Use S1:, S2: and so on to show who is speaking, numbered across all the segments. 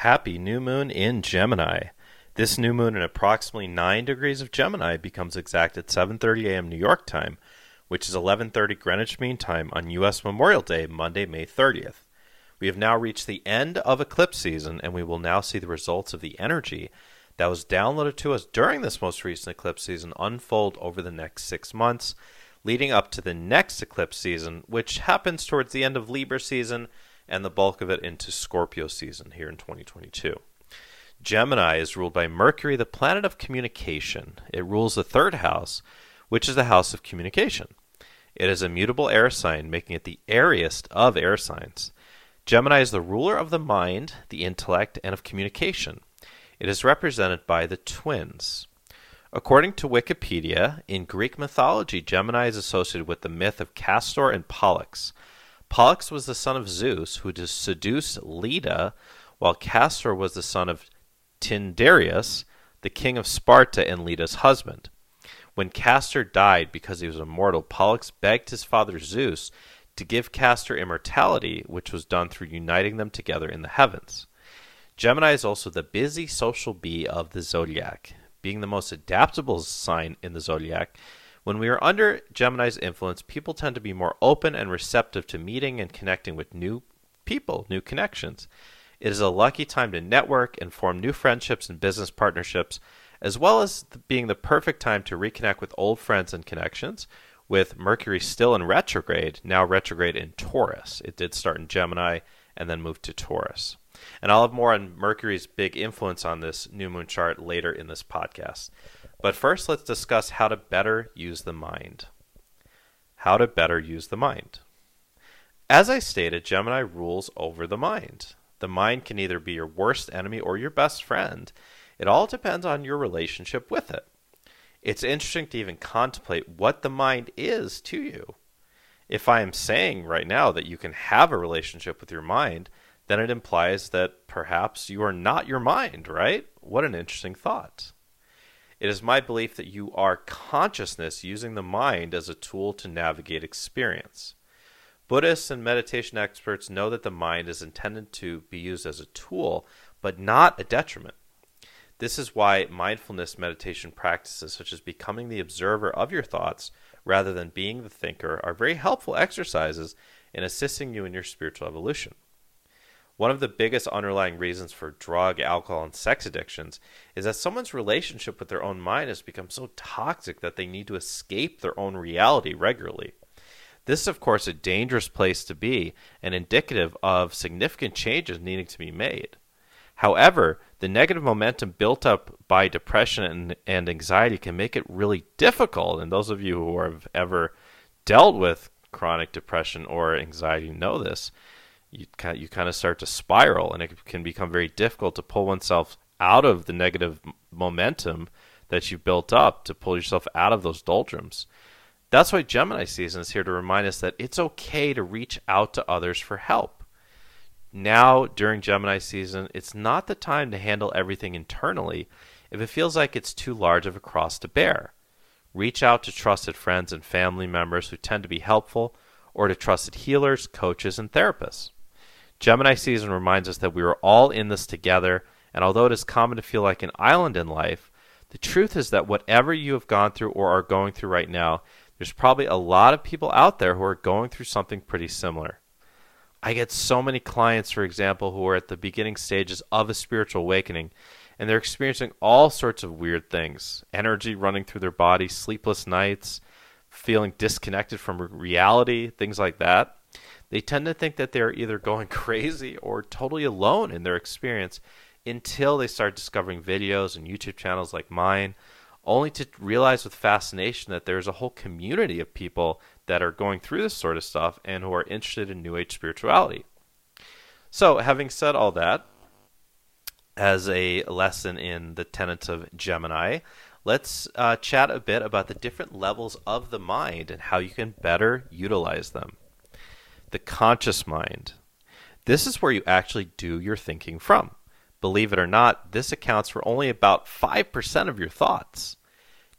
S1: Happy new moon in Gemini. This new moon in approximately 9 degrees of Gemini becomes exact at 7:30 a.m. New York time, which is 11:30 Greenwich Mean Time on US Memorial Day, Monday, May 30th. We have now reached the end of eclipse season and we will now see the results of the energy that was downloaded to us during this most recent eclipse season unfold over the next 6 months, leading up to the next eclipse season, which happens towards the end of Libra season and the bulk of it into Scorpio season here in 2022. Gemini is ruled by Mercury, the planet of communication. It rules the third house, which is the house of communication. It is a mutable air sign, making it the airiest of air signs. Gemini is the ruler of the mind, the intellect, and of communication. It is represented by the twins. According to Wikipedia, in Greek mythology, Gemini is associated with the myth of Castor and Pollux. Pollux was the son of Zeus, who seduced Leda, while Castor was the son of Tyndareus, the king of Sparta and Leda's husband. When Castor died because he was immortal, Pollux begged his father Zeus to give Castor immortality, which was done through uniting them together in the heavens. Gemini is also the busy social bee of the zodiac. Being the most adaptable sign in the zodiac, when we are under Gemini's influence, people tend to be more open and receptive to meeting and connecting with new people, new connections. It is a lucky time to network and form new friendships and business partnerships, as well as being the perfect time to reconnect with old friends and connections. With Mercury still in retrograde, now retrograde in Taurus. It did start in Gemini and then move to Taurus. And I'll have more on Mercury's big influence on this new moon chart later in this podcast. But first, let's discuss how to better use the mind. How to better use the mind. As I stated, Gemini rules over the mind. The mind can either be your worst enemy or your best friend. It all depends on your relationship with it. It's interesting to even contemplate what the mind is to you. If I am saying right now that you can have a relationship with your mind, then it implies that perhaps you are not your mind, right? What an interesting thought. It is my belief that you are consciousness using the mind as a tool to navigate experience. Buddhists and meditation experts know that the mind is intended to be used as a tool, but not a detriment. This is why mindfulness meditation practices, such as becoming the observer of your thoughts rather than being the thinker, are very helpful exercises in assisting you in your spiritual evolution. One of the biggest underlying reasons for drug, alcohol, and sex addictions is that someone's relationship with their own mind has become so toxic that they need to escape their own reality regularly. This is, of course, a dangerous place to be and indicative of significant changes needing to be made. However, the negative momentum built up by depression and, and anxiety can make it really difficult. And those of you who have ever dealt with chronic depression or anxiety know this you kind of, you kind of start to spiral, and it can become very difficult to pull oneself out of the negative momentum that you've built up to pull yourself out of those doldrums. That's why Gemini season is here to remind us that it's okay to reach out to others for help. Now, during Gemini season, it's not the time to handle everything internally if it feels like it's too large of a cross to bear. Reach out to trusted friends and family members who tend to be helpful, or to trusted healers, coaches, and therapists. Gemini season reminds us that we are all in this together, and although it is common to feel like an island in life, the truth is that whatever you have gone through or are going through right now, there's probably a lot of people out there who are going through something pretty similar. I get so many clients, for example, who are at the beginning stages of a spiritual awakening, and they're experiencing all sorts of weird things energy running through their body, sleepless nights, feeling disconnected from reality, things like that they tend to think that they're either going crazy or totally alone in their experience until they start discovering videos and YouTube channels like mine, only to realize with fascination that there's a whole community of people that are going through this sort of stuff and who are interested in New Age spirituality. So, having said all that, as a lesson in the tenets of Gemini, let's uh, chat a bit about the different levels of the mind and how you can better utilize them the conscious mind. This is where you actually do your thinking from. Believe it or not, this accounts for only about 5% of your thoughts.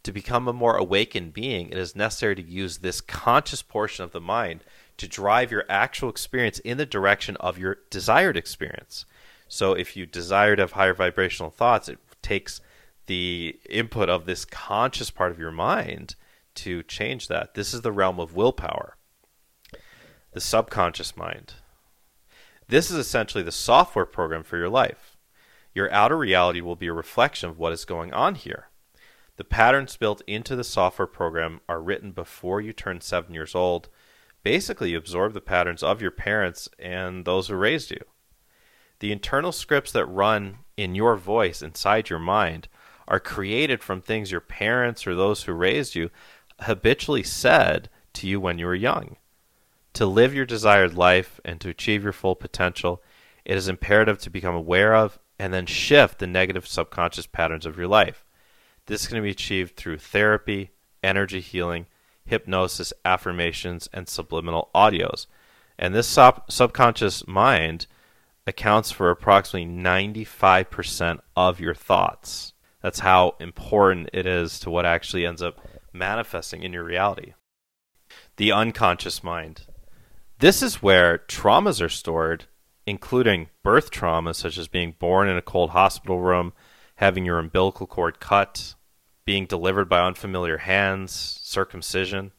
S1: To become a more awakened being, it is necessary to use this conscious portion of the mind to drive your actual experience in the direction of your desired experience. So if you desire to have higher vibrational thoughts, it takes the input of this conscious part of your mind to change that. This is the realm of willpower. The subconscious mind. This is essentially the software program for your life. Your outer reality will be a reflection of what is going on here. The patterns built into the software program are written before you turn seven years old. Basically, you absorb the patterns of your parents and those who raised you. The internal scripts that run in your voice inside your mind are created from things your parents or those who raised you habitually said to you when you were young. To live your desired life and to achieve your full potential, it is imperative to become aware of and then shift the negative subconscious patterns of your life. This can be achieved through therapy, energy healing, hypnosis, affirmations, and subliminal audios. And this sub- subconscious mind accounts for approximately 95% of your thoughts. That's how important it is to what actually ends up manifesting in your reality. The unconscious mind. This is where traumas are stored, including birth traumas such as being born in a cold hospital room, having your umbilical cord cut, being delivered by unfamiliar hands, circumcision.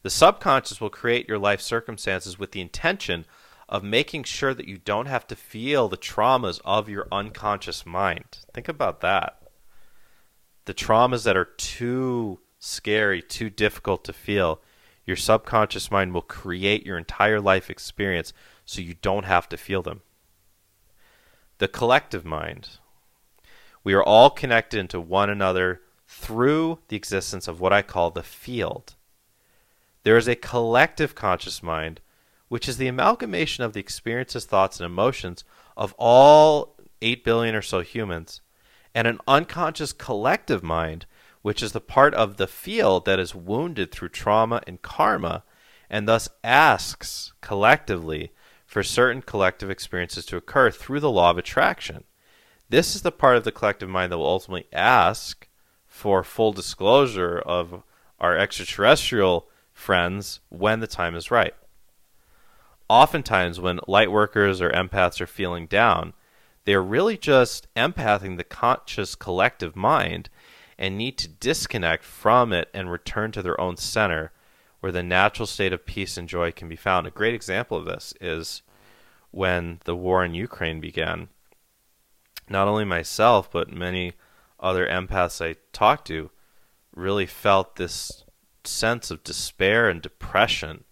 S1: The subconscious will create your life circumstances with the intention of making sure that you don't have to feel the traumas of your unconscious mind. Think about that. The traumas that are too scary, too difficult to feel, your subconscious mind will create your entire life experience so you don't have to feel them. The collective mind. We are all connected into one another through the existence of what I call the field. There is a collective conscious mind, which is the amalgamation of the experiences, thoughts, and emotions of all 8 billion or so humans, and an unconscious collective mind, which is the part of the field that is wounded through trauma and karma, and thus asks collectively for certain collective experiences to occur through the law of attraction. This is the part of the collective mind that will ultimately ask for full disclosure of our extraterrestrial friends when the time is right. Oftentimes, when light workers or empaths are feeling down, they are really just empathing the conscious collective mind and need to disconnect from it and return to their own center where the natural state of peace and joy can be found. A great example of this is when the war in Ukraine began. Not only myself, but many other empaths I talked to really felt this sense of despair and depression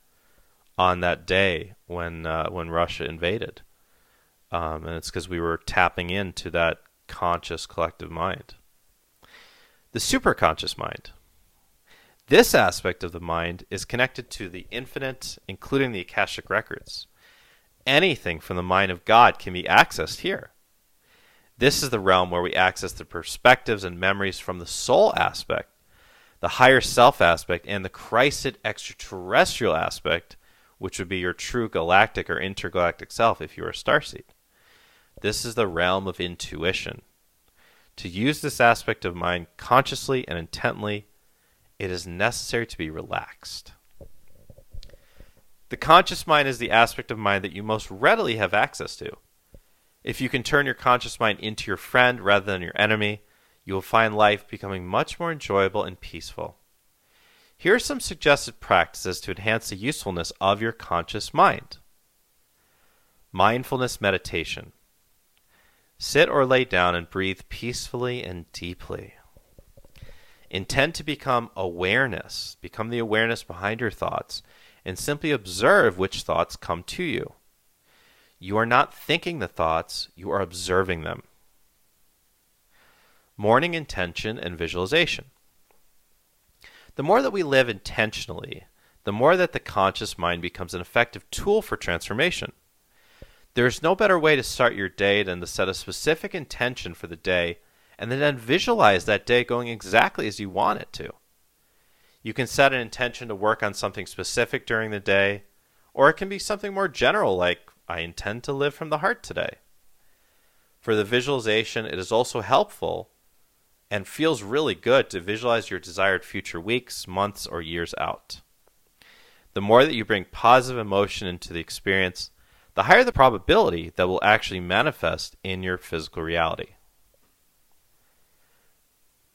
S1: on that day when uh, when Russia invaded, um, and it's because we were tapping into that conscious collective mind the superconscious mind. This aspect of the mind is connected to the infinite, including the Akashic records. Anything from the mind of God can be accessed here. This is the realm where we access the perspectives and memories from the soul aspect, the higher self aspect, and the Christed extraterrestrial aspect, which would be your true galactic or intergalactic self if you are a starseed. This is the realm of intuition. To use this aspect of mind consciously and intently, it is necessary to be relaxed. The conscious mind is the aspect of mind that you most readily have access to. If you can turn your conscious mind into your friend rather than your enemy, you will find life becoming much more enjoyable and peaceful. Here are some suggested practices to enhance the usefulness of your conscious mind. Mindfulness meditation. Sit or lay down and breathe peacefully and deeply. Intend to become awareness, become the awareness behind your thoughts, and simply observe which thoughts come to you. You are not thinking the thoughts, you are observing them. Morning intention and visualization. The more that we live intentionally, the more that the conscious mind becomes an effective tool for transformation. There's no better way to start your day than to set a specific intention for the day and then visualize that day going exactly as you want it to. You can set an intention to work on something specific during the day, or it can be something more general like, I intend to live from the heart today. For the visualization, it is also helpful and feels really good to visualize your desired future weeks, months, or years out. The more that you bring positive emotion into the experience, the higher the probability that will actually manifest in your physical reality.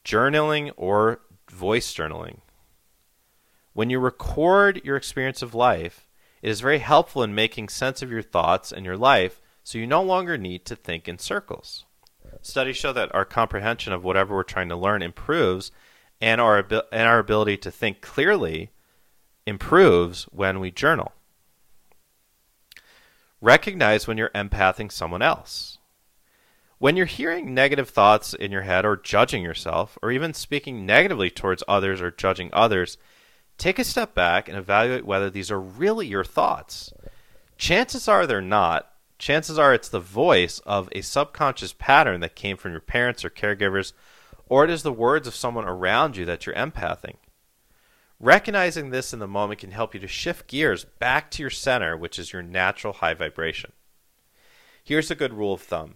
S1: Journaling or voice journaling. When you record your experience of life, it is very helpful in making sense of your thoughts and your life so you no longer need to think in circles. Studies show that our comprehension of whatever we're trying to learn improves and our, and our ability to think clearly improves when we journal. Recognize when you're empathing someone else. When you're hearing negative thoughts in your head or judging yourself, or even speaking negatively towards others or judging others, take a step back and evaluate whether these are really your thoughts. Chances are they're not. Chances are it's the voice of a subconscious pattern that came from your parents or caregivers, or it is the words of someone around you that you're empathing. Recognizing this in the moment can help you to shift gears back to your center, which is your natural high vibration. Here's a good rule of thumb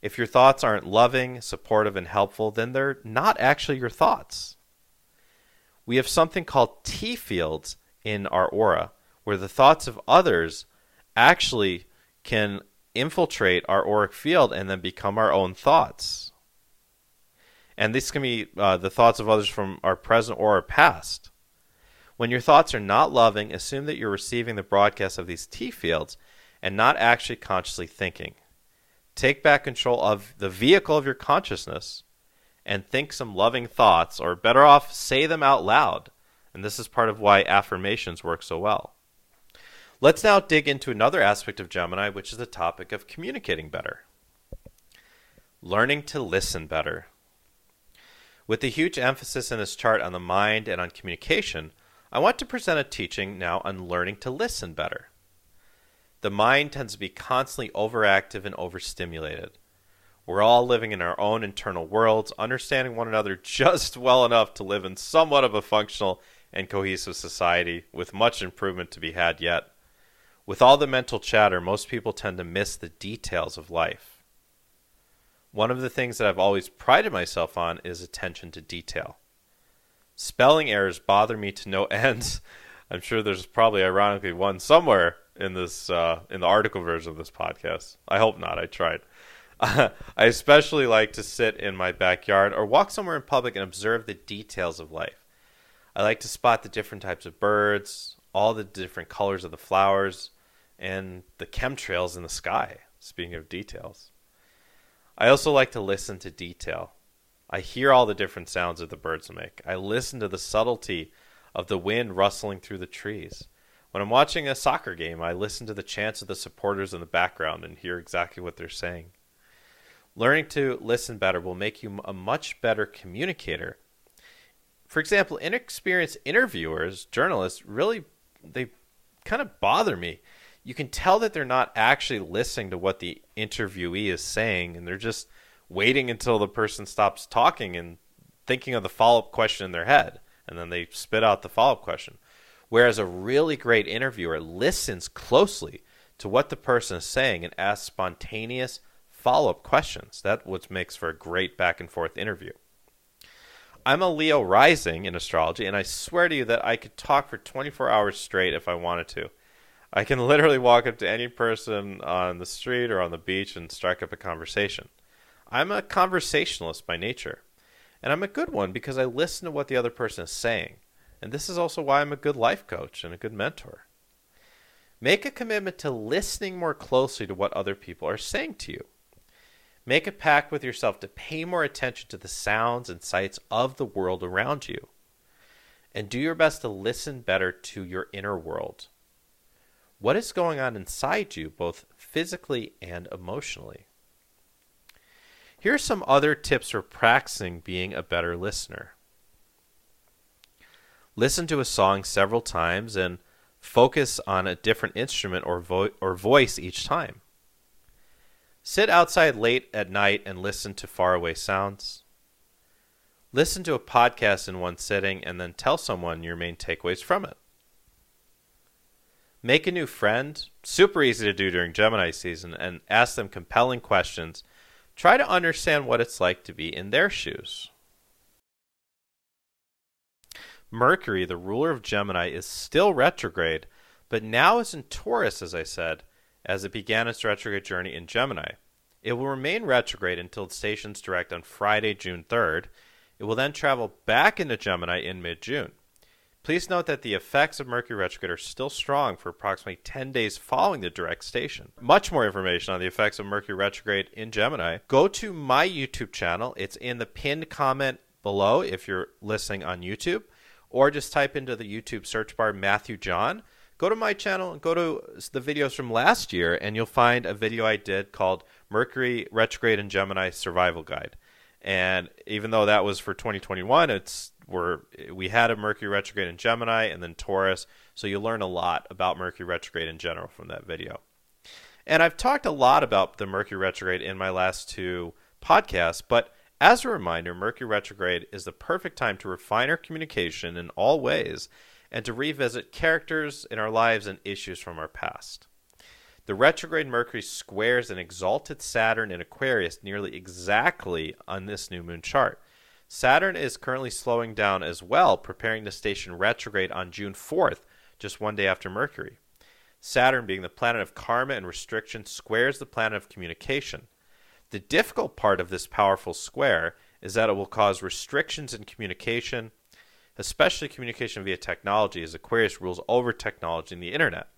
S1: if your thoughts aren't loving, supportive, and helpful, then they're not actually your thoughts. We have something called T fields in our aura, where the thoughts of others actually can infiltrate our auric field and then become our own thoughts. And these can be uh, the thoughts of others from our present or our past. When your thoughts are not loving, assume that you're receiving the broadcast of these T fields and not actually consciously thinking. Take back control of the vehicle of your consciousness and think some loving thoughts, or better off, say them out loud. And this is part of why affirmations work so well. Let's now dig into another aspect of Gemini, which is the topic of communicating better. Learning to listen better. With the huge emphasis in this chart on the mind and on communication, I want to present a teaching now on learning to listen better. The mind tends to be constantly overactive and overstimulated. We're all living in our own internal worlds, understanding one another just well enough to live in somewhat of a functional and cohesive society, with much improvement to be had yet. With all the mental chatter, most people tend to miss the details of life. One of the things that I've always prided myself on is attention to detail. Spelling errors bother me to no end. I'm sure there's probably ironically one somewhere in this uh, in the article version of this podcast. I hope not. I tried. I especially like to sit in my backyard or walk somewhere in public and observe the details of life. I like to spot the different types of birds, all the different colors of the flowers, and the chemtrails in the sky. Speaking of details, I also like to listen to detail. I hear all the different sounds that the birds make. I listen to the subtlety of the wind rustling through the trees. When I'm watching a soccer game, I listen to the chants of the supporters in the background and hear exactly what they're saying. Learning to listen better will make you a much better communicator. For example, inexperienced interviewers, journalists, really they kind of bother me. You can tell that they're not actually listening to what the interviewee is saying and they're just waiting until the person stops talking and thinking of the follow up question in their head, and then they spit out the follow up question. Whereas a really great interviewer listens closely to what the person is saying and asks spontaneous follow up questions. That's what makes for a great back and forth interview. I'm a Leo rising in astrology, and I swear to you that I could talk for 24 hours straight if I wanted to. I can literally walk up to any person on the street or on the beach and strike up a conversation. I'm a conversationalist by nature. And I'm a good one because I listen to what the other person is saying. And this is also why I'm a good life coach and a good mentor. Make a commitment to listening more closely to what other people are saying to you. Make a pact with yourself to pay more attention to the sounds and sights of the world around you. And do your best to listen better to your inner world. What is going on inside you, both physically and emotionally? Here are some other tips for practicing being a better listener. Listen to a song several times and focus on a different instrument or, vo- or voice each time. Sit outside late at night and listen to faraway sounds. Listen to a podcast in one sitting and then tell someone your main takeaways from it. Make a new friend, super easy to do during Gemini season, and ask them compelling questions Try to understand what it's like to be in their shoes. Mercury, the ruler of Gemini, is still retrograde, but now is in Taurus, as I said, as it began its retrograde journey in Gemini. It will remain retrograde until it stations direct on Friday, June 3rd. It will then travel back into Gemini in mid June. Please note that the effects of Mercury retrograde are still strong for approximately 10 days following the direct station. Much more information on the effects of Mercury retrograde in Gemini, go to my YouTube channel. It's in the pinned comment below if you're listening on YouTube, or just type into the YouTube search bar Matthew John. Go to my channel and go to the videos from last year, and you'll find a video I did called Mercury retrograde in Gemini survival guide. And even though that was for 2021, it's where we had a Mercury retrograde in Gemini and then Taurus. So you learn a lot about Mercury retrograde in general from that video. And I've talked a lot about the Mercury retrograde in my last two podcasts, but as a reminder, Mercury retrograde is the perfect time to refine our communication in all ways and to revisit characters in our lives and issues from our past. The retrograde Mercury squares an exalted Saturn in Aquarius nearly exactly on this new moon chart. Saturn is currently slowing down as well, preparing to station retrograde on June 4th, just one day after Mercury. Saturn, being the planet of karma and restriction, squares the planet of communication. The difficult part of this powerful square is that it will cause restrictions in communication, especially communication via technology, as Aquarius rules over technology and the internet.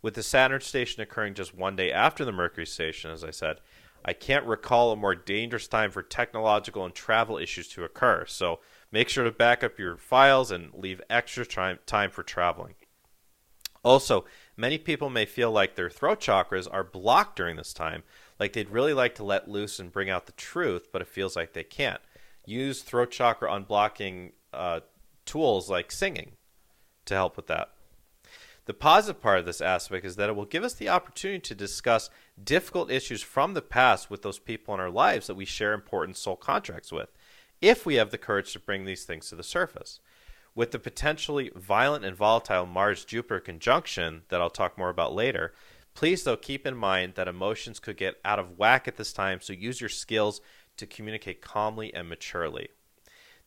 S1: With the Saturn station occurring just one day after the Mercury station, as I said, I can't recall a more dangerous time for technological and travel issues to occur. So make sure to back up your files and leave extra time, for traveling. Also, many people may feel like their throat chakras are blocked during this time, like they'd really like to let loose and bring out the truth, but it feels like they can't. Use throat chakra unblocking uh, tools like singing to help with that. The positive part of this aspect is that it will give us the opportunity to discuss difficult issues from the past with those people in our lives that we share important soul contracts with, if we have the courage to bring these things to the surface. With the potentially violent and volatile Mars Jupiter conjunction that I'll talk more about later, please though keep in mind that emotions could get out of whack at this time, so use your skills to communicate calmly and maturely.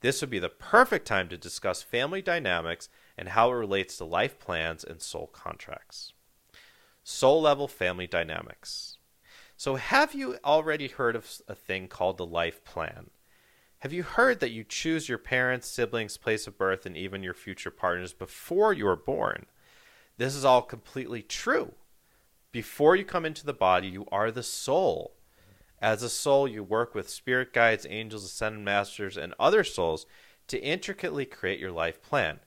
S1: This would be the perfect time to discuss family dynamics and how it relates to life plans and soul contracts. Soul level family dynamics. So, have you already heard of a thing called the life plan? Have you heard that you choose your parents, siblings, place of birth, and even your future partners before you are born? This is all completely true. Before you come into the body, you are the soul. As a soul, you work with spirit guides, angels, ascended masters, and other souls to intricately create your life plan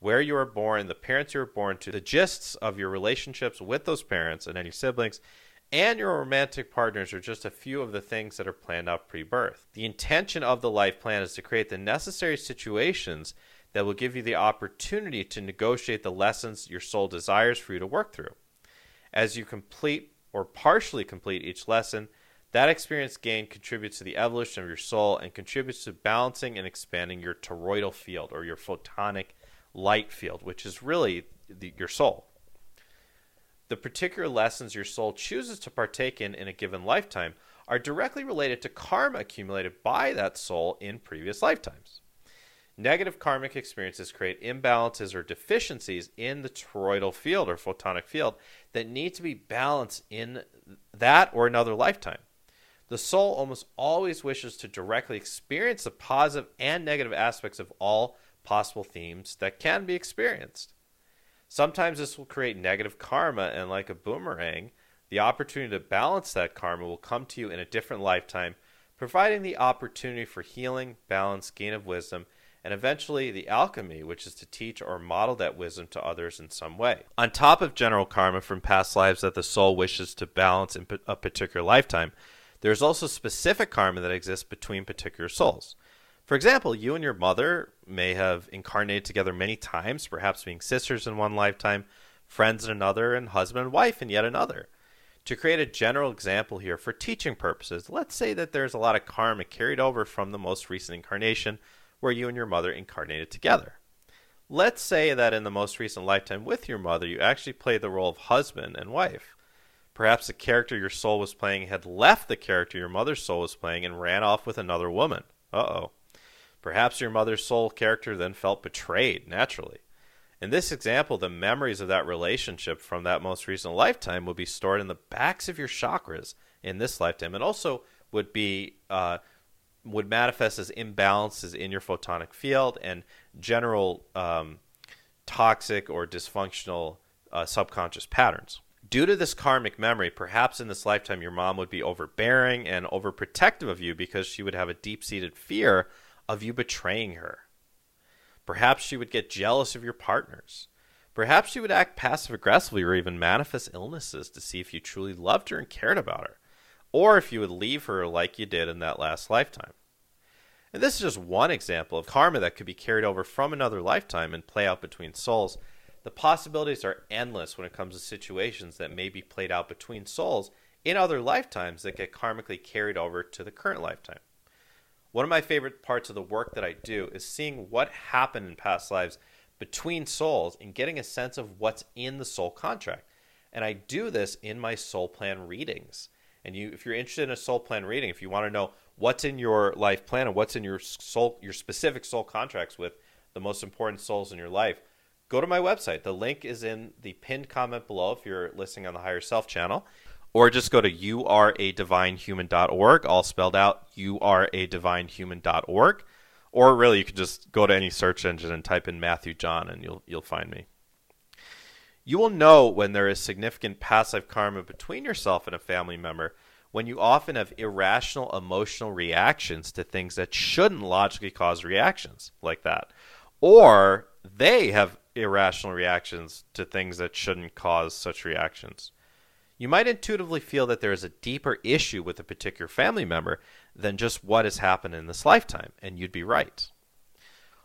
S1: where you were born, the parents you were born to, the gists of your relationships with those parents and any siblings, and your romantic partners are just a few of the things that are planned out pre birth. The intention of the life plan is to create the necessary situations that will give you the opportunity to negotiate the lessons your soul desires for you to work through. As you complete or partially complete each lesson, that experience gained contributes to the evolution of your soul and contributes to balancing and expanding your toroidal field or your photonic light field, which is really the, your soul. The particular lessons your soul chooses to partake in in a given lifetime are directly related to karma accumulated by that soul in previous lifetimes. Negative karmic experiences create imbalances or deficiencies in the toroidal field or photonic field that need to be balanced in that or another lifetime. The soul almost always wishes to directly experience the positive and negative aspects of all possible themes that can be experienced. Sometimes this will create negative karma, and like a boomerang, the opportunity to balance that karma will come to you in a different lifetime, providing the opportunity for healing, balance, gain of wisdom, and eventually the alchemy, which is to teach or model that wisdom to others in some way. On top of general karma from past lives that the soul wishes to balance in a particular lifetime, there is also specific karma that exists between particular souls. For example, you and your mother may have incarnated together many times, perhaps being sisters in one lifetime, friends in another, and husband and wife in yet another. To create a general example here for teaching purposes, let's say that there's a lot of karma carried over from the most recent incarnation where you and your mother incarnated together. Let's say that in the most recent lifetime with your mother, you actually played the role of husband and wife. Perhaps the character your soul was playing had left the character your mother's soul was playing and ran off with another woman. Uh oh. Perhaps your mother's soul character then felt betrayed, naturally. In this example, the memories of that relationship from that most recent lifetime would be stored in the backs of your chakras in this lifetime, and also would be uh, would manifest as imbalances in your photonic field and general um, toxic or dysfunctional uh, subconscious patterns. Due to this karmic memory, perhaps in this lifetime your mom would be overbearing and overprotective of you because she would have a deep seated fear of you betraying her. Perhaps she would get jealous of your partners. Perhaps she would act passive aggressively or even manifest illnesses to see if you truly loved her and cared about her, or if you would leave her like you did in that last lifetime. And this is just one example of karma that could be carried over from another lifetime and play out between souls the possibilities are endless when it comes to situations that may be played out between souls in other lifetimes that get karmically carried over to the current lifetime. One of my favorite parts of the work that I do is seeing what happened in past lives between souls and getting a sense of what's in the soul contract. And I do this in my soul plan readings. And you if you're interested in a soul plan reading, if you want to know what's in your life plan and what's in your soul your specific soul contracts with the most important souls in your life, go to my website. The link is in the pinned comment below if you're listening on the Higher Self channel. Or just go to youaredivinehuman.org, all spelled out, youaredivinehuman.org. Or really, you can just go to any search engine and type in Matthew John, and you'll you'll find me. You will know when there is significant passive karma between yourself and a family member when you often have irrational emotional reactions to things that shouldn't logically cause reactions like that. Or they have irrational reactions to things that shouldn't cause such reactions. You might intuitively feel that there is a deeper issue with a particular family member than just what has happened in this lifetime, and you'd be right.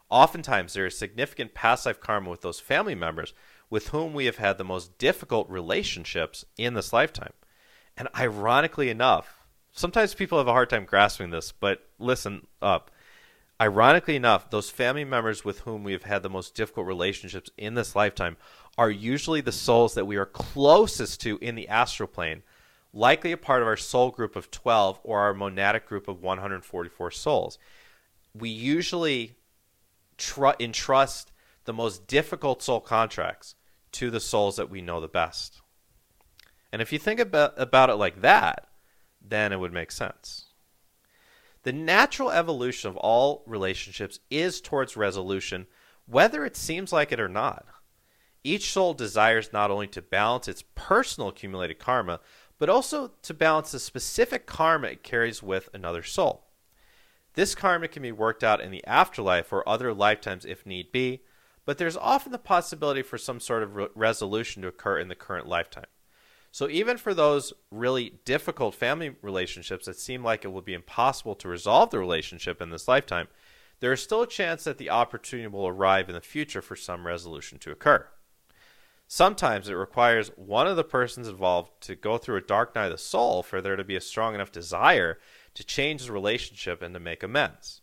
S1: Oftentimes, there is significant past life karma with those family members with whom we have had the most difficult relationships in this lifetime. And ironically enough, sometimes people have a hard time grasping this, but listen up. Ironically enough, those family members with whom we have had the most difficult relationships in this lifetime are usually the souls that we are closest to in the astral plane, likely a part of our soul group of 12 or our monadic group of 144 souls. We usually tr- entrust the most difficult soul contracts to the souls that we know the best. And if you think about, about it like that, then it would make sense. The natural evolution of all relationships is towards resolution, whether it seems like it or not. Each soul desires not only to balance its personal accumulated karma, but also to balance the specific karma it carries with another soul. This karma can be worked out in the afterlife or other lifetimes if need be, but there's often the possibility for some sort of re- resolution to occur in the current lifetime. So even for those really difficult family relationships that seem like it will be impossible to resolve the relationship in this lifetime, there is still a chance that the opportunity will arrive in the future for some resolution to occur. Sometimes it requires one of the persons involved to go through a dark night of the soul for there to be a strong enough desire to change the relationship and to make amends.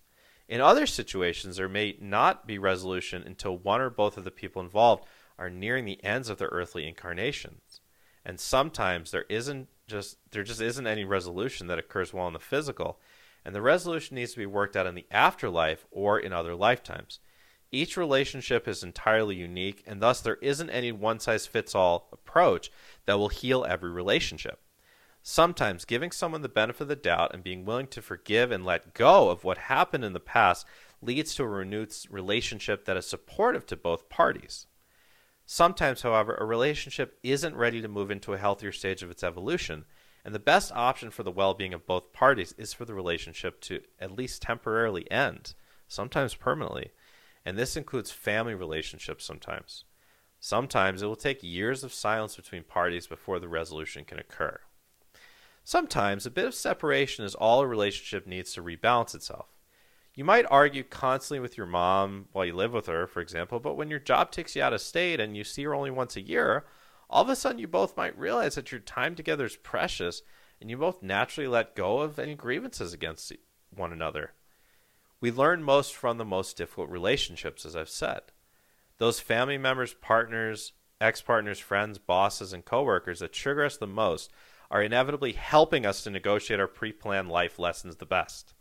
S1: In other situations, there may not be resolution until one or both of the people involved are nearing the ends of their earthly incarnations and sometimes there isn't just there just isn't any resolution that occurs while in the physical. And the resolution needs to be worked out in the afterlife or in other lifetimes. Each relationship is entirely unique and thus there isn't any one size fits all approach that will heal every relationship. Sometimes giving someone the benefit of the doubt and being willing to forgive and let go of what happened in the past leads to a renewed relationship that is supportive to both parties Sometimes, however, a relationship isn't ready to move into a healthier stage of its evolution, and the best option for the well being of both parties is for the relationship to at least temporarily end, sometimes permanently. And this includes family relationships sometimes. Sometimes it will take years of silence between parties before the resolution can occur. Sometimes a bit of separation is all a relationship needs to rebalance itself. You might argue constantly with your mom while you live with her, for example, but when your job takes you out of state and you see her only once a year, all of a sudden you both might realize that your time together is precious and you both naturally let go of any grievances against one another. We learn most from the most difficult relationships, as I've said. Those family members, partners, ex partners, friends, bosses, and coworkers that trigger us the most are inevitably helping us to negotiate our pre planned life lessons the best.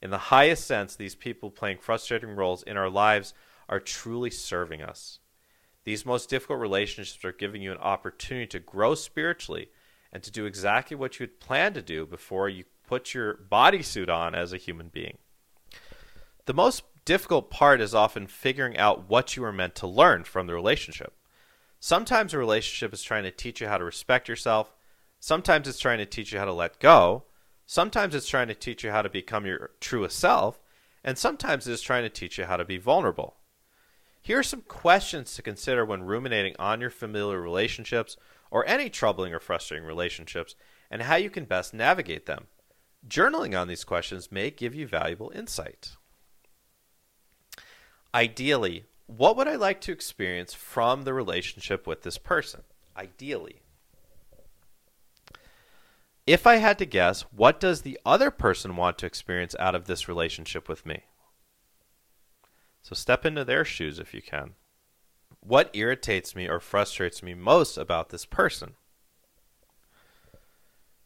S1: In the highest sense, these people playing frustrating roles in our lives are truly serving us. These most difficult relationships are giving you an opportunity to grow spiritually and to do exactly what you had planned to do before you put your bodysuit on as a human being. The most difficult part is often figuring out what you are meant to learn from the relationship. Sometimes a relationship is trying to teach you how to respect yourself. Sometimes it's trying to teach you how to let go. Sometimes it's trying to teach you how to become your truest self. And sometimes it is trying to teach you how to be vulnerable. Here are some questions to consider when ruminating on your familiar relationships or any troubling or frustrating relationships and how you can best navigate them. Journaling on these questions may give you valuable insight. Ideally, what would I like to experience from the relationship with this person? Ideally. If I had to guess, what does the other person want to experience out of this relationship with me? So step into their shoes if you can. What irritates me or frustrates me most about this person?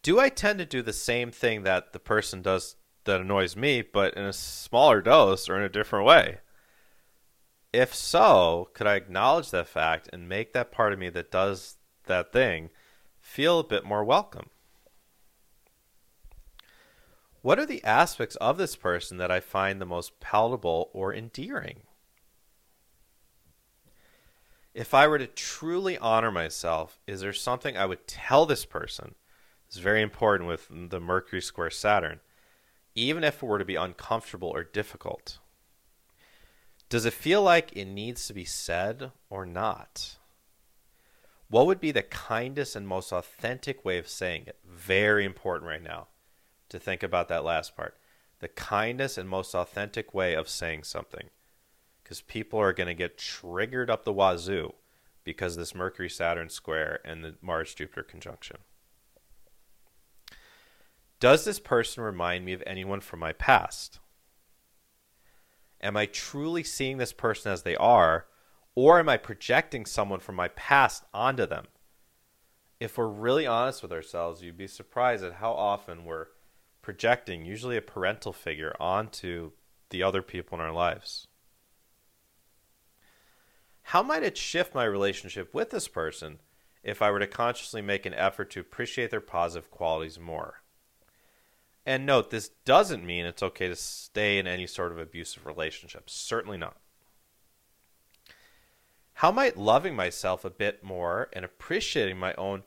S1: Do I tend to do the same thing that the person does that annoys me, but in a smaller dose or in a different way? If so, could I acknowledge that fact and make that part of me that does that thing feel a bit more welcome? What are the aspects of this person that I find the most palatable or endearing? If I were to truly honor myself, is there something I would tell this person? It's very important with the Mercury square Saturn, even if it were to be uncomfortable or difficult. Does it feel like it needs to be said or not? What would be the kindest and most authentic way of saying it? Very important right now to think about that last part. The kindest and most authentic way of saying something. Because people are going to get triggered up the wazoo because this Mercury Saturn square and the Mars Jupiter conjunction. Does this person remind me of anyone from my past? Am I truly seeing this person as they are, or am I projecting someone from my past onto them? If we're really honest with ourselves, you'd be surprised at how often we're projecting, usually a parental figure, onto the other people in our lives. How might it shift my relationship with this person if I were to consciously make an effort to appreciate their positive qualities more? And note, this doesn't mean it's okay to stay in any sort of abusive relationship. Certainly not. How might loving myself a bit more and appreciating my own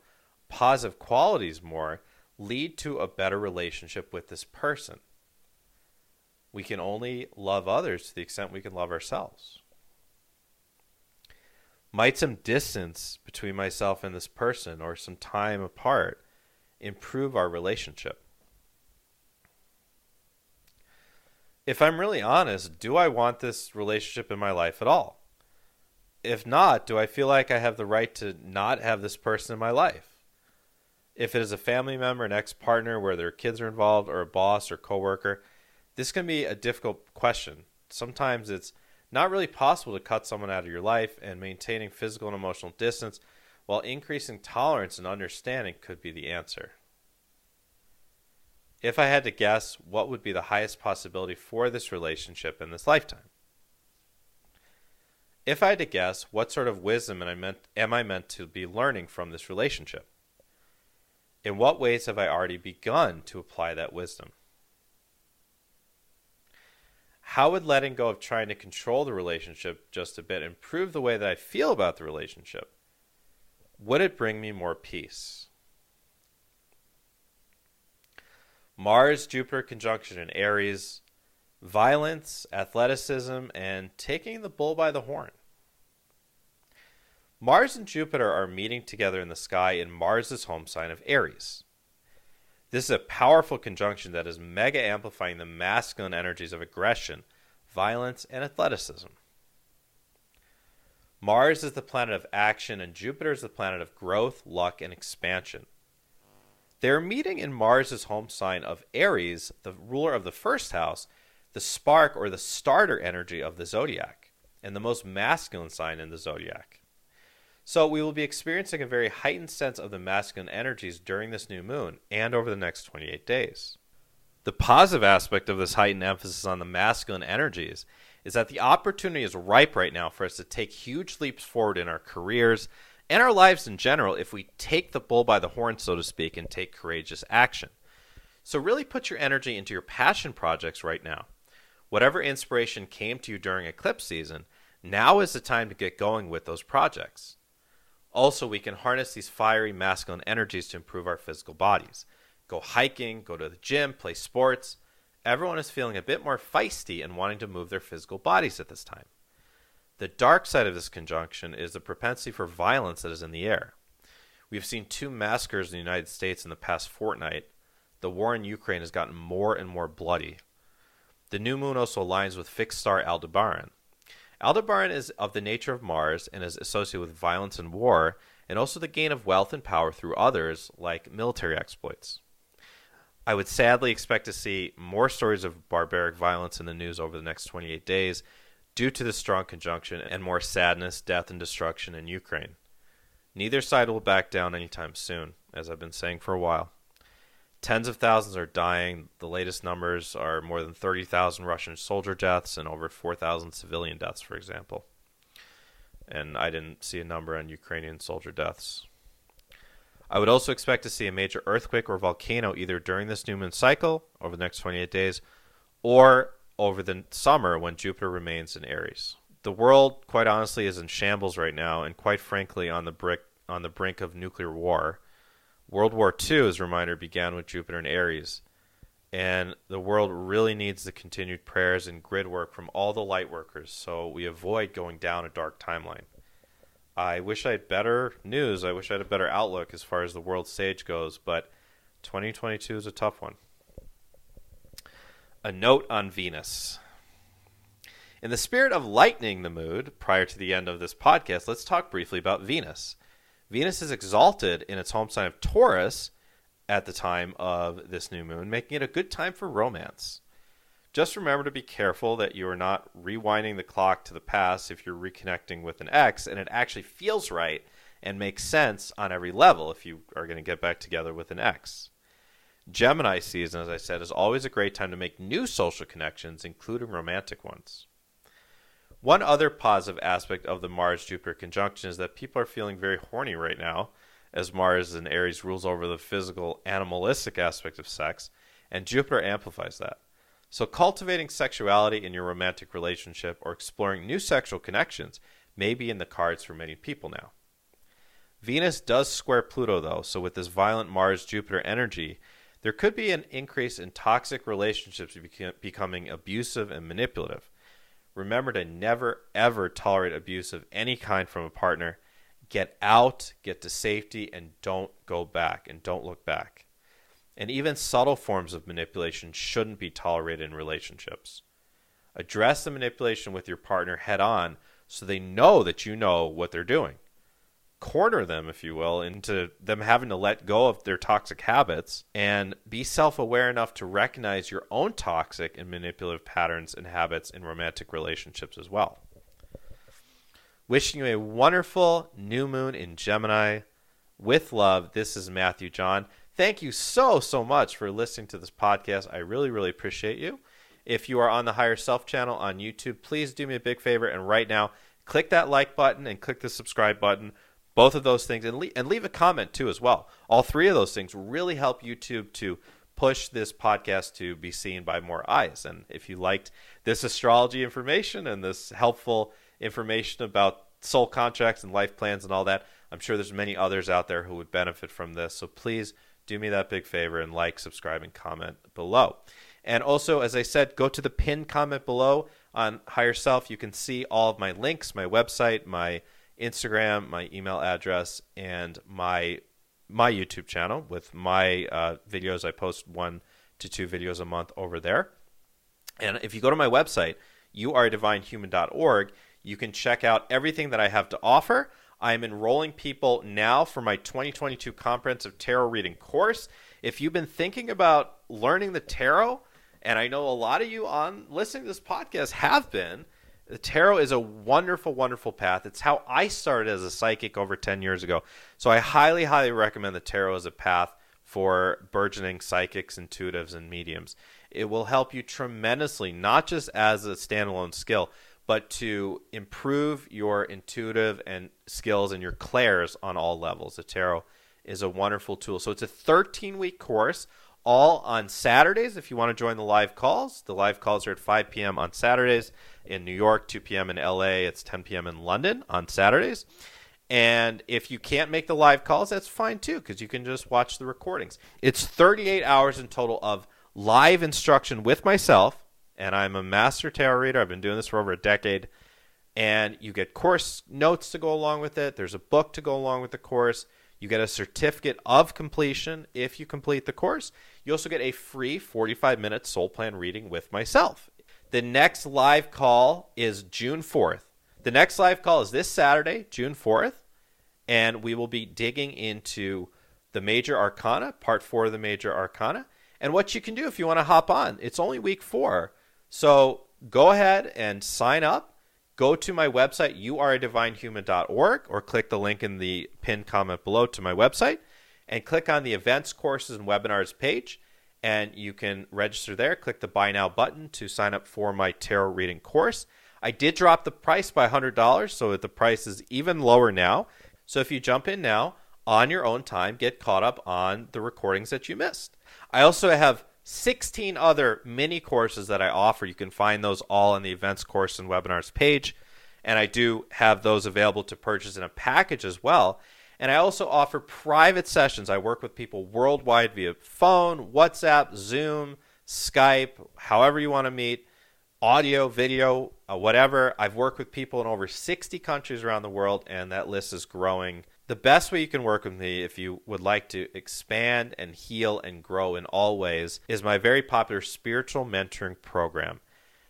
S1: positive qualities more lead to a better relationship with this person? We can only love others to the extent we can love ourselves. Might some distance between myself and this person or some time apart improve our relationship? if I'm really honest, do I want this relationship in my life at all? If not, do I feel like I have the right to not have this person in my life? If it is a family member, an ex partner where their kids are involved, or a boss or coworker, this can be a difficult question. Sometimes it's not really possible to cut someone out of your life, and maintaining physical and emotional distance while increasing tolerance and understanding could be the answer. If I had to guess, what would be the highest possibility for this relationship in this lifetime? If I had to guess, what sort of wisdom am I meant, am I meant to be learning from this relationship? In what ways have I already begun to apply that wisdom? How would letting go of trying to control the relationship just a bit improve the way that I feel about the relationship? Would it bring me more peace? Mars Jupiter conjunction in Aries, violence, athleticism, and taking the bull by the horn. Mars and Jupiter are meeting together in the sky in Mars's home sign of Aries. This is a powerful conjunction that is mega amplifying the masculine energies of aggression, violence, and athleticism. Mars is the planet of action, and Jupiter is the planet of growth, luck, and expansion. They're meeting in Mars's home sign of Aries, the ruler of the first house, the spark or the starter energy of the zodiac, and the most masculine sign in the zodiac. So we will be experiencing a very heightened sense of the masculine energies during this new moon and over the next 28 days. The positive aspect of this heightened emphasis on the masculine energies is that the opportunity is ripe right now for us to take huge leaps forward in our careers and our lives in general if we take the bull by the horn, so to speak, and take courageous action. So, really put your energy into your passion projects right now. Whatever inspiration came to you during eclipse season, now is the time to get going with those projects. Also, we can harness these fiery masculine energies to improve our physical bodies. Go hiking, go to the gym, play sports. Everyone is feeling a bit more feisty and wanting to move their physical bodies at this time. The dark side of this conjunction is the propensity for violence that is in the air. We've seen two massacres in the United States in the past fortnight. The war in Ukraine has gotten more and more bloody. The new moon also aligns with fixed star Aldebaran. Aldebaran is of the nature of Mars and is associated with violence and war, and also the gain of wealth and power through others, like military exploits. I would sadly expect to see more stories of barbaric violence in the news over the next 28 days due to the strong conjunction and more sadness, death, and destruction in Ukraine. Neither side will back down anytime soon, as I've been saying for a while. Tens of thousands are dying. The latest numbers are more than 30,000 Russian soldier deaths and over 4,000 civilian deaths, for example. And I didn't see a number on Ukrainian soldier deaths. I would also expect to see a major earthquake or volcano either during this new moon cycle over the next 28 days or over the summer when Jupiter remains in Aries. The world, quite honestly, is in shambles right now, and quite frankly, on the brick on the brink of nuclear war. World War II, as a reminder, began with Jupiter in Aries, and the world really needs the continued prayers and grid work from all the light workers, so we avoid going down a dark timeline. I wish I had better news. I wish I had a better outlook as far as the world stage goes, but 2022 is a tough one. A note on Venus. In the spirit of lightening the mood prior to the end of this podcast, let's talk briefly about Venus. Venus is exalted in its home sign of Taurus at the time of this new moon, making it a good time for romance. Just remember to be careful that you are not rewinding the clock to the past if you're reconnecting with an ex and it actually feels right and makes sense on every level if you are going to get back together with an ex. Gemini season, as I said, is always a great time to make new social connections, including romantic ones. One other positive aspect of the Mars Jupiter conjunction is that people are feeling very horny right now, as Mars in Aries rules over the physical, animalistic aspect of sex, and Jupiter amplifies that. So, cultivating sexuality in your romantic relationship or exploring new sexual connections may be in the cards for many people now. Venus does square Pluto, though, so with this violent Mars Jupiter energy, there could be an increase in toxic relationships becoming abusive and manipulative. Remember to never, ever tolerate abuse of any kind from a partner. Get out, get to safety, and don't go back and don't look back. And even subtle forms of manipulation shouldn't be tolerated in relationships. Address the manipulation with your partner head on so they know that you know what they're doing corner them, if you will, into them having to let go of their toxic habits and be self aware enough to recognize your own toxic and manipulative patterns and habits in romantic relationships as well. Wishing you a wonderful new moon in Gemini. With love, this is Matthew John. Thank you so, so much for listening to this podcast. I really, really appreciate you. If you are on the Higher Self channel on YouTube, please do me a big favor and right now click that like button and click the subscribe button both of those things and, and leave a comment too as well. All three of those things really help youtube to push this podcast to be seen by more eyes. And if you liked this astrology information and this helpful information about soul contracts and life plans and all that i'm sure there's many others out there who would benefit from this. So please do me that big favor and like subscribe and comment below. And also as i said go to the pinned comment below on higher self. You can see all of my links my website my Instagram, my email address, and my my YouTube channel with my uh, videos. I post one to two videos a month over there. And if you go to my website, youaredivinehuman.org, you can check out everything that I have to offer. I am enrolling people now for my 2022 comprehensive tarot reading course. If you've been thinking about learning the tarot, and I know a lot of you on listening to this podcast have been, the tarot is a wonderful, wonderful path. It's how I started as a psychic over 10 years ago. So I highly, highly recommend the tarot as a path for burgeoning psychics, intuitives, and mediums. It will help you tremendously, not just as a standalone skill, but to improve your intuitive and skills and your clairs on all levels. The tarot is a wonderful tool. So it's a 13 week course, all on Saturdays. If you want to join the live calls, the live calls are at 5 p.m. on Saturdays in New York, 2 p.m. in LA, it's 10 p.m. in London on Saturdays. And if you can't make the live calls, that's fine too, because you can just watch the recordings. It's 38 hours in total of live instruction with myself and I'm a master tarot reader. I've been doing this for over a decade. And you get course notes to go along with it. There's a book to go along with the course. You get a certificate of completion if you complete the course. You also get a free 45 minute soul plan reading with myself. The next live call is June 4th. The next live call is this Saturday, June 4th, and we will be digging into the major arcana, part four of the major arcana, and what you can do if you want to hop on. It's only week four. So go ahead and sign up. Go to my website, youaredivinehuman.org, or click the link in the pinned comment below to my website and click on the events, courses, and webinars page. And you can register there. Click the buy now button to sign up for my tarot reading course. I did drop the price by $100, so the price is even lower now. So if you jump in now on your own time, get caught up on the recordings that you missed. I also have 16 other mini courses that I offer. You can find those all on the events course and webinars page. And I do have those available to purchase in a package as well. And I also offer private sessions. I work with people worldwide via phone, WhatsApp, Zoom, Skype, however you want to meet, audio, video, uh, whatever. I've worked with people in over 60 countries around the world, and that list is growing the best way you can work with me if you would like to expand and heal and grow in all ways is my very popular spiritual mentoring program.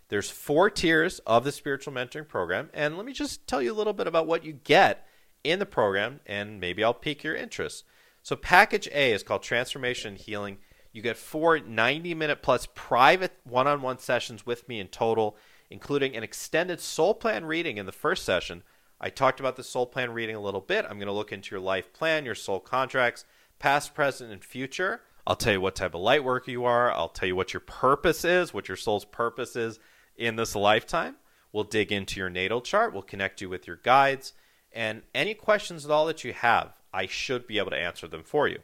S1: There's four tiers of the spiritual mentoring program, and let me just tell you a little bit about what you get in the program, and maybe I'll pique your interest. So, package A is called Transformation and Healing. You get four 90 minute plus private one on one sessions with me in total, including an extended soul plan reading in the first session I talked about the soul plan reading a little bit. I'm going to look into your life plan, your soul contracts, past, present, and future. I'll tell you what type of light worker you are. I'll tell you what your purpose is, what your soul's purpose is in this lifetime. We'll dig into your natal chart. We'll connect you with your guides. And any questions at all that you have, I should be able to answer them for you.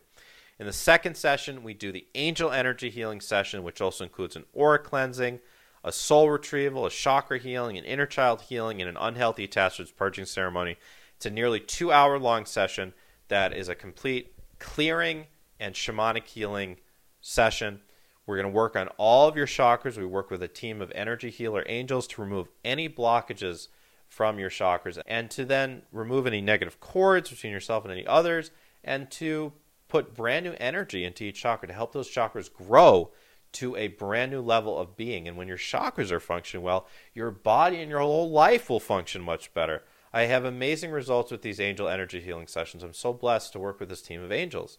S1: In the second session, we do the angel energy healing session, which also includes an aura cleansing, a soul retrieval, a chakra healing, an inner child healing, and an unhealthy attachments purging ceremony. It's a nearly two hour long session that is a complete clearing and shamanic healing session. We're going to work on all of your chakras. We work with a team of energy healer angels to remove any blockages from your chakras and to then remove any negative cords between yourself and any others and to put brand new energy into each chakra to help those chakras grow to a brand new level of being. And when your chakras are functioning well, your body and your whole life will function much better. I have amazing results with these angel energy healing sessions. I'm so blessed to work with this team of angels.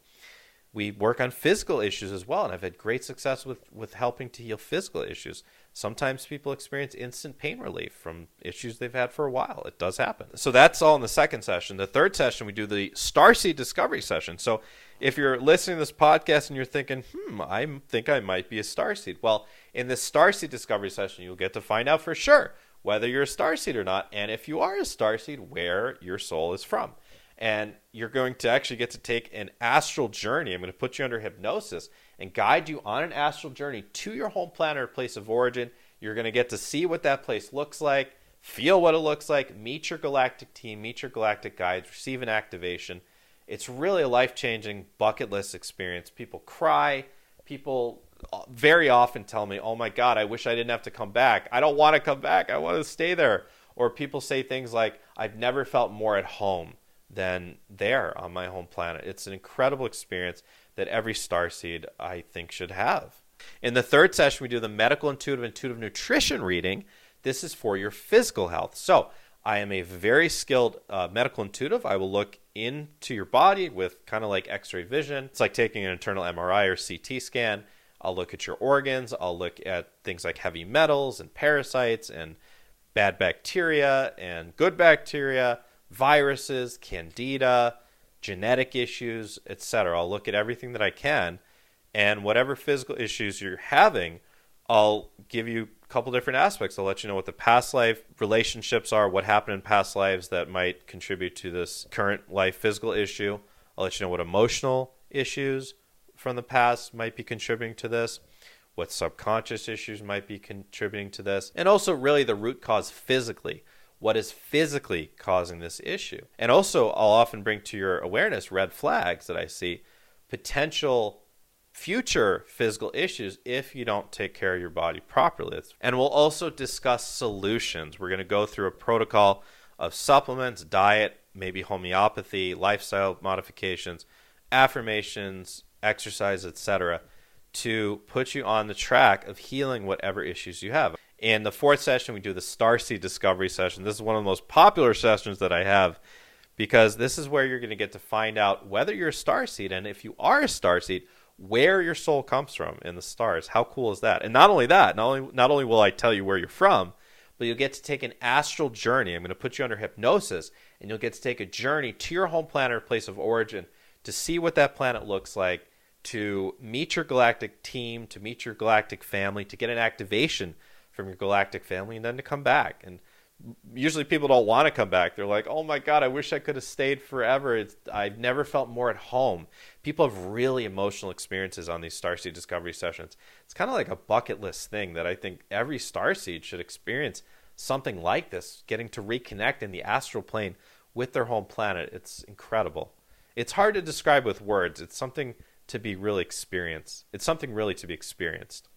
S1: We work on physical issues as well, and I've had great success with, with helping to heal physical issues. Sometimes people experience instant pain relief from issues they've had for a while. It does happen. So that's all in the second session. The third session, we do the Starseed Discovery session. So if you're listening to this podcast and you're thinking, hmm, I think I might be a starseed. Well, in this starseed discovery session, you'll get to find out for sure whether you're a starseed or not, and if you are a starseed, where your soul is from. And you're going to actually get to take an astral journey. I'm going to put you under hypnosis and guide you on an astral journey to your home planet or place of origin. You're going to get to see what that place looks like, feel what it looks like, meet your galactic team, meet your galactic guides, receive an activation it's really a life changing bucket list experience. People cry. People uh, very often tell me, oh my God, I wish I didn't have to come back. I don't want to come back. I want to stay there. Or people say things like, I've never felt more at home than there on my home planet. It's an incredible experience that every starseed, I think, should have. In the third session, we do the medical intuitive intuitive nutrition reading. This is for your physical health. So, I am a very skilled uh, medical intuitive. I will look into your body with kind of like x ray vision. It's like taking an internal MRI or CT scan. I'll look at your organs. I'll look at things like heavy metals and parasites and bad bacteria and good bacteria, viruses, candida, genetic issues, etc. I'll look at everything that I can. And whatever physical issues you're having, I'll give you a couple different aspects. I'll let you know what the past life relationships are, what happened in past lives that might contribute to this current life physical issue. I'll let you know what emotional issues from the past might be contributing to this, what subconscious issues might be contributing to this, and also really the root cause physically. What is physically causing this issue? And also, I'll often bring to your awareness red flags that I see, potential future physical issues if you don't take care of your body properly. And we'll also discuss solutions. We're going to go through a protocol of supplements, diet, maybe homeopathy, lifestyle modifications, affirmations, exercise, etc., to put you on the track of healing whatever issues you have. In the fourth session, we do the Starseed Discovery session. This is one of the most popular sessions that I have because this is where you're going to get to find out whether you're a starseed and if you are a starseed, where your soul comes from in the stars. How cool is that? And not only that, not only not only will I tell you where you're from, but you'll get to take an astral journey. I'm going to put you under hypnosis and you'll get to take a journey to your home planet or place of origin to see what that planet looks like, to meet your galactic team, to meet your galactic family, to get an activation from your galactic family and then to come back. And usually people don't want to come back. They're like, "Oh my god, I wish I could have stayed forever. It's, I've never felt more at home." People have really emotional experiences on these starseed discovery sessions. It's kind of like a bucket list thing that I think every starseed should experience something like this, getting to reconnect in the astral plane with their home planet. It's incredible. It's hard to describe with words. It's something to be really experienced. It's something really to be experienced.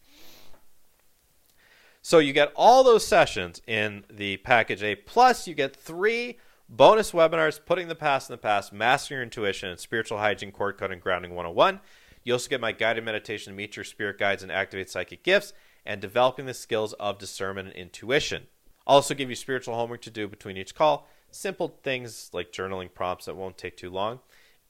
S1: So you get all those sessions in the package A, plus you get three bonus webinars putting the past in the past, mastering your intuition, and spiritual hygiene, cord cutting, grounding 101. You also get my guided meditation to meet your spirit guides and activate psychic gifts, and developing the skills of discernment and intuition. I'll also give you spiritual homework to do between each call, simple things like journaling prompts that won't take too long.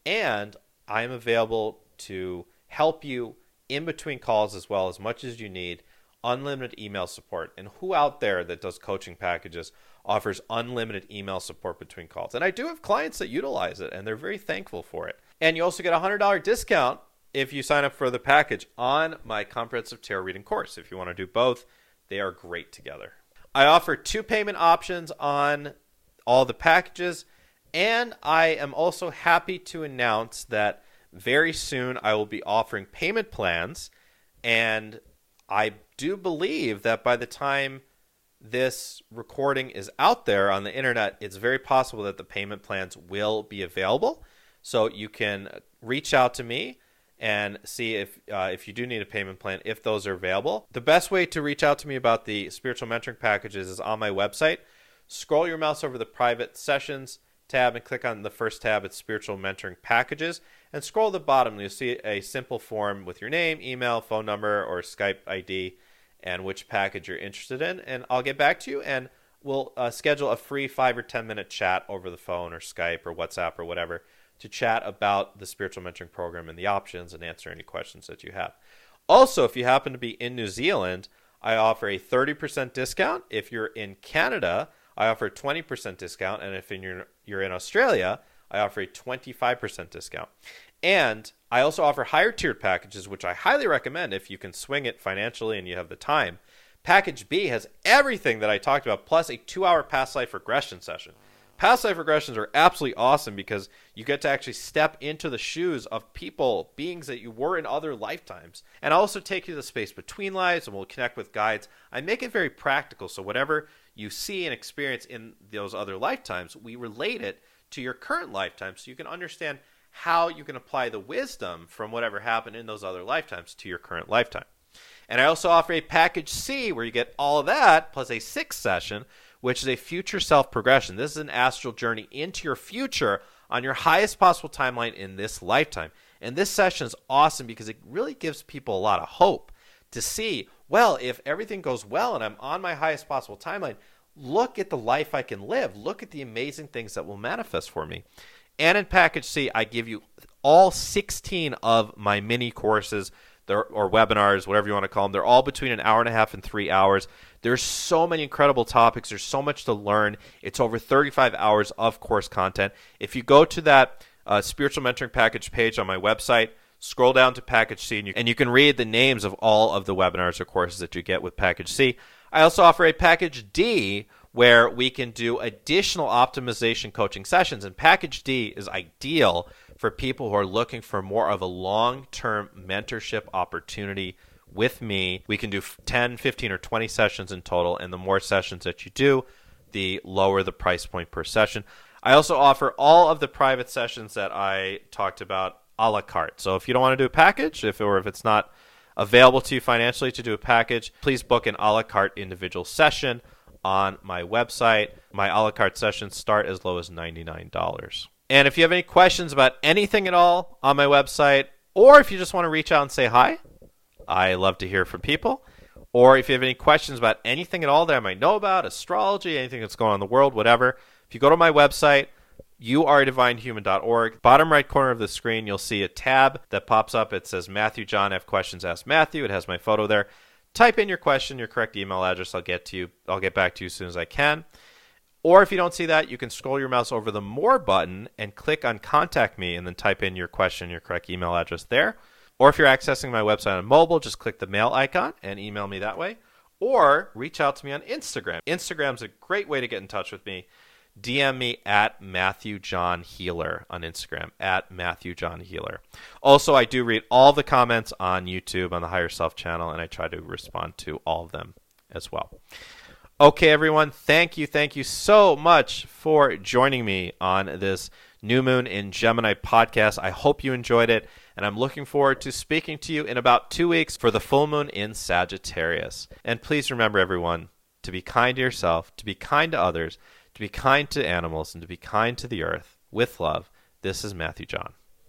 S1: And I am available to help you in between calls as well as much as you need unlimited email support. And who out there that does coaching packages offers unlimited email support between calls? And I do have clients that utilize it, and they're very thankful for it. And you also get a $100 discount if you sign up for the package on my comprehensive tarot reading course. If you want to do both, they are great together. I offer two payment options on all the packages, and I am also happy to announce that very soon I will be offering payment plans and I do believe that by the time this recording is out there on the internet, it's very possible that the payment plans will be available. So you can reach out to me and see if uh, if you do need a payment plan, if those are available. The best way to reach out to me about the spiritual mentoring packages is on my website. Scroll your mouse over the private sessions tab and click on the first tab. It's spiritual mentoring packages and scroll to the bottom. You'll see a simple form with your name, email, phone number, or Skype ID and which package you're interested in. And I'll get back to you and we'll uh, schedule a free five or 10 minute chat over the phone or Skype or WhatsApp or whatever to chat about the spiritual mentoring program and the options and answer any questions that you have. Also, if you happen to be in New Zealand, I offer a 30% discount. If you're in Canada, I offer a 20% discount. And if you're, you're in Australia, I offer a 25% discount. And I also offer higher tiered packages, which I highly recommend if you can swing it financially and you have the time. Package B has everything that I talked about, plus a two hour past life regression session. Past life regressions are absolutely awesome because you get to actually step into the shoes of people, beings that you were in other lifetimes. And also take you to the space between lives and we'll connect with guides. I make it very practical. So, whatever you see and experience in those other lifetimes, we relate it to your current lifetime so you can understand how you can apply the wisdom from whatever happened in those other lifetimes to your current lifetime. And I also offer a package C where you get all of that plus a sixth session, which is a future self progression. This is an astral journey into your future on your highest possible timeline in this lifetime. And this session is awesome because it really gives people a lot of hope to see, well, if everything goes well and I'm on my highest possible timeline, look at the life I can live. Look at the amazing things that will manifest for me. And in package C, I give you all 16 of my mini courses or webinars, whatever you want to call them. They're all between an hour and a half and three hours. There's so many incredible topics. There's so much to learn. It's over 35 hours of course content. If you go to that uh, spiritual mentoring package page on my website, scroll down to Package C, and you, and you can read the names of all of the webinars or courses that you get with Package C. I also offer a Package D where we can do additional optimization coaching sessions. And Package D is ideal for people who are looking for more of a long term mentorship opportunity with me. We can do 10, 15, or 20 sessions in total. And the more sessions that you do, the lower the price point per session. I also offer all of the private sessions that I talked about a la carte. So if you don't want to do a package, if or if it's not available to you financially to do a package, please book an a la carte individual session on my website. My a la carte sessions start as low as $99. And if you have any questions about anything at all on my website, or if you just want to reach out and say hi, I love to hear from people. Or if you have any questions about anything at all that I might know about, astrology, anything that's going on in the world, whatever, if you go to my website, youaredivinehuman.org. Bottom right corner of the screen, you'll see a tab that pops up. It says Matthew John F. Questions Ask Matthew. It has my photo there. Type in your question, your correct email address. I'll get to you. I'll get back to you as soon as I can. Or if you don't see that, you can scroll your mouse over the More button and click on Contact Me and then type in your question, your correct email address there. Or if you're accessing my website on mobile, just click the mail icon and email me that way. Or reach out to me on Instagram. Instagram's a great way to get in touch with me. DM me at Matthew John Healer on Instagram, at Matthew John Healer. Also, I do read all the comments on YouTube on the Higher Self channel, and I try to respond to all of them as well. Okay, everyone, thank you, thank you so much for joining me on this New Moon in Gemini podcast. I hope you enjoyed it, and I'm looking forward to speaking to you in about two weeks for the full moon in Sagittarius. And please remember, everyone, to be kind to yourself, to be kind to others to be kind to animals and to be kind to the earth with love. This is Matthew John.